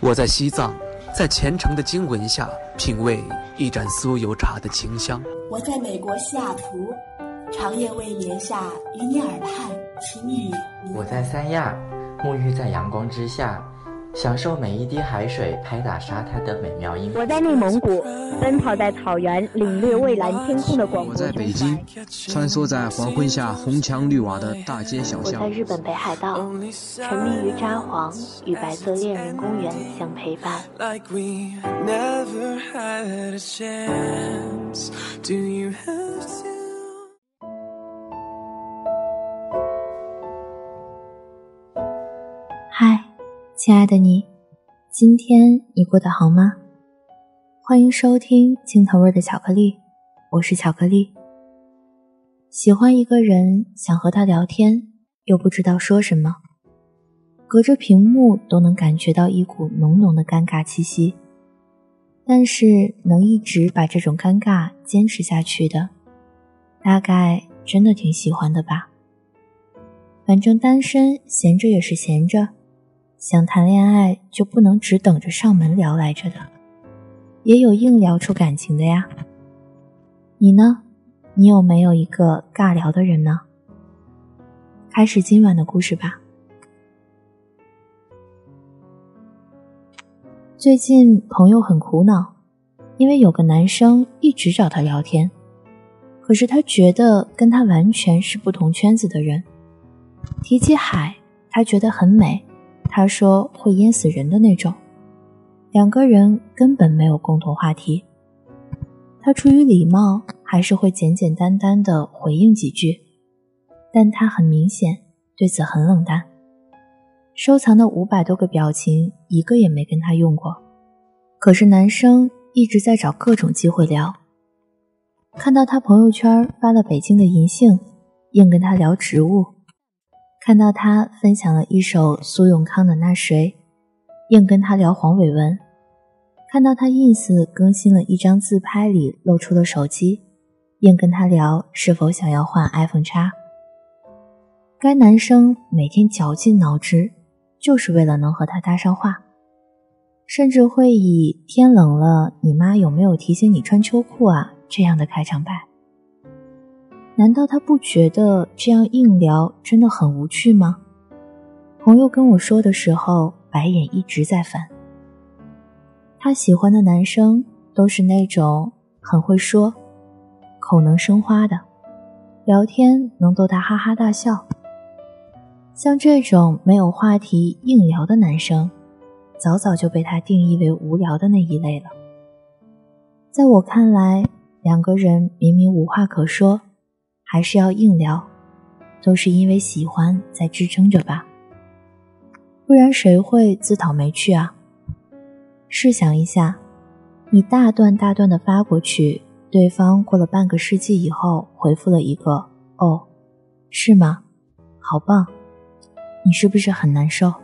我在西藏，在虔诚的经文下品味一盏酥油茶的清香。我在美国西雅图，长夜未眠下与你耳畔轻语。我在三亚，沐浴在阳光之下。享受每一滴海水拍打沙滩的美妙音。我在内蒙古，奔跑在草原，领略蔚蓝天空的广阔。我在北京，穿梭在黄昏下红墙绿瓦的大街小巷。我在日本北海道，沉迷于札幌，与白色恋人公园相陪伴。嗨。亲爱的你，今天你过得好吗？欢迎收听青草味的巧克力，我是巧克力。喜欢一个人，想和他聊天，又不知道说什么，隔着屏幕都能感觉到一股浓浓的尴尬气息。但是能一直把这种尴尬坚持下去的，大概真的挺喜欢的吧。反正单身，闲着也是闲着。想谈恋爱就不能只等着上门聊来着的，也有硬聊出感情的呀。你呢？你有没有一个尬聊的人呢？开始今晚的故事吧。最近朋友很苦恼，因为有个男生一直找他聊天，可是他觉得跟他完全是不同圈子的人。提起海，他觉得很美。他说会淹死人的那种，两个人根本没有共同话题。他出于礼貌，还是会简简单单的回应几句，但他很明显对此很冷淡。收藏的五百多个表情，一个也没跟他用过。可是男生一直在找各种机会聊，看到他朋友圈发了北京的银杏，硬跟他聊植物。看到他分享了一首苏永康的《那谁》，硬跟他聊黄伟文；看到他 ins 更新了一张自拍里露出了手机，硬跟他聊是否想要换 iPhone 叉。该男生每天绞尽脑汁，就是为了能和他搭上话，甚至会以“天冷了，你妈有没有提醒你穿秋裤啊”这样的开场白。难道他不觉得这样硬聊真的很无趣吗？朋友跟我说的时候，白眼一直在翻。他喜欢的男生都是那种很会说、口能生花的，聊天能逗他哈哈大笑。像这种没有话题硬聊的男生，早早就被他定义为无聊的那一类了。在我看来，两个人明明无话可说。还是要硬聊，都是因为喜欢在支撑着吧，不然谁会自讨没趣啊？试想一下，你大段大段的发过去，对方过了半个世纪以后回复了一个“哦，是吗？好棒”，你是不是很难受？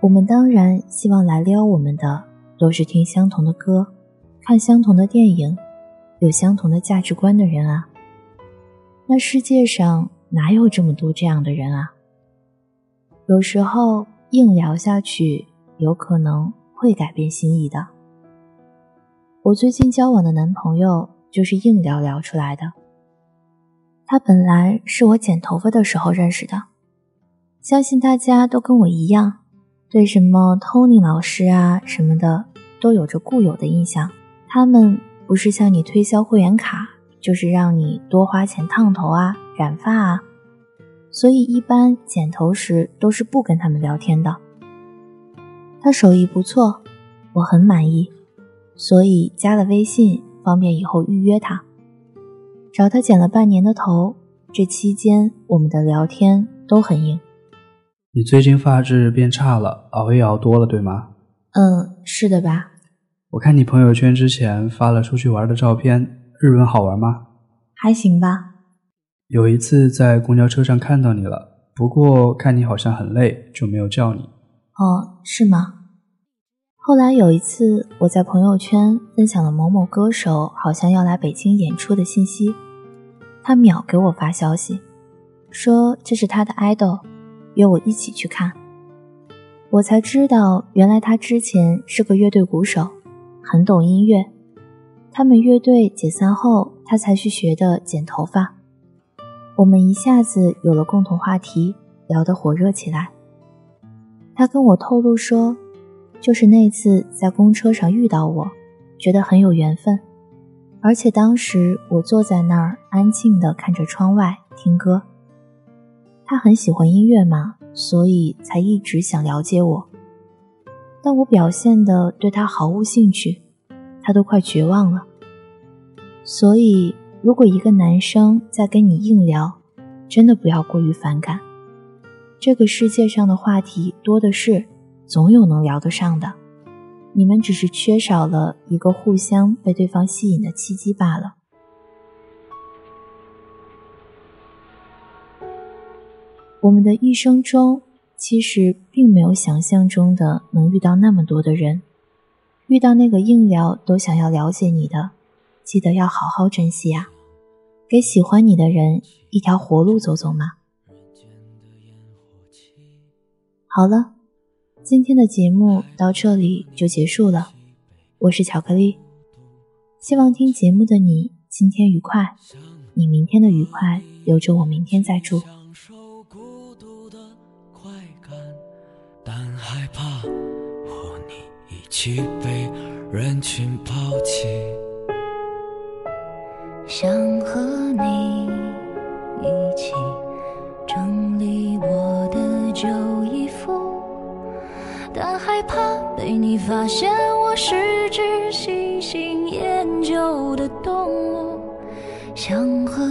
我们当然希望来撩我们的都是听相同的歌、看相同的电影、有相同的价值观的人啊。那世界上哪有这么多这样的人啊？有时候硬聊下去，有可能会改变心意的。我最近交往的男朋友就是硬聊聊出来的。他本来是我剪头发的时候认识的，相信大家都跟我一样，对什么 Tony 老师啊什么的都有着固有的印象。他们不是向你推销会员卡。就是让你多花钱烫头啊、染发啊，所以一般剪头时都是不跟他们聊天的。他手艺不错，我很满意，所以加了微信，方便以后预约他。找他剪了半年的头，这期间我们的聊天都很硬。你最近发质变差了，熬夜熬多了，对吗？嗯，是的吧？我看你朋友圈之前发了出去玩的照片。日文好玩吗？还行吧。有一次在公交车上看到你了，不过看你好像很累，就没有叫你。哦，是吗？后来有一次我在朋友圈分享了某某歌手好像要来北京演出的信息，他秒给我发消息，说这是他的 idol，约我一起去看。我才知道，原来他之前是个乐队鼓手，很懂音乐。他们乐队解散后，他才去学的剪头发。我们一下子有了共同话题，聊得火热起来。他跟我透露说，就是那次在公车上遇到我，觉得很有缘分。而且当时我坐在那儿，安静地看着窗外听歌。他很喜欢音乐嘛，所以才一直想了解我。但我表现的对他毫无兴趣，他都快绝望了。所以，如果一个男生在跟你硬聊，真的不要过于反感。这个世界上的话题多的是，总有能聊得上的。你们只是缺少了一个互相被对方吸引的契机罢了。我们的一生中，其实并没有想象中的能遇到那么多的人，遇到那个硬聊都想要了解你的，记得要好好珍惜啊！给喜欢你的人一条活路走走嘛。好了。今天的节目到这里就结束了，我是巧克力，希望听节目的你今天愉快，你明天的愉快留着我明天再祝。但害怕和你一起被人群抛弃，想和你一起整理我的旧衣服。但害怕被你发现，我是只喜新厌旧的动物。想和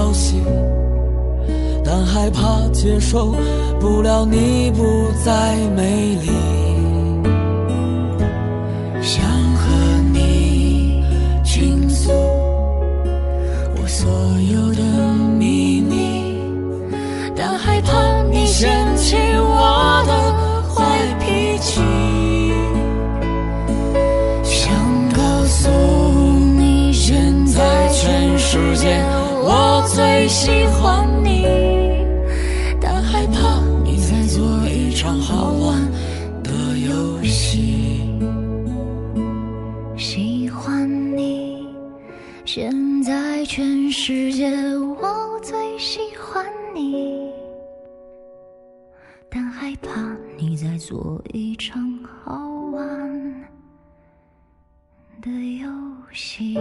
消息，但害怕接受不了你不再美丽，想和你倾诉我所有的秘密，但害怕你嫌弃我的坏脾气。最喜欢你。但害怕你在做一场好玩的游戏，喜欢你。现在全世界我最喜欢你，但害怕你在做一场好玩的游戏。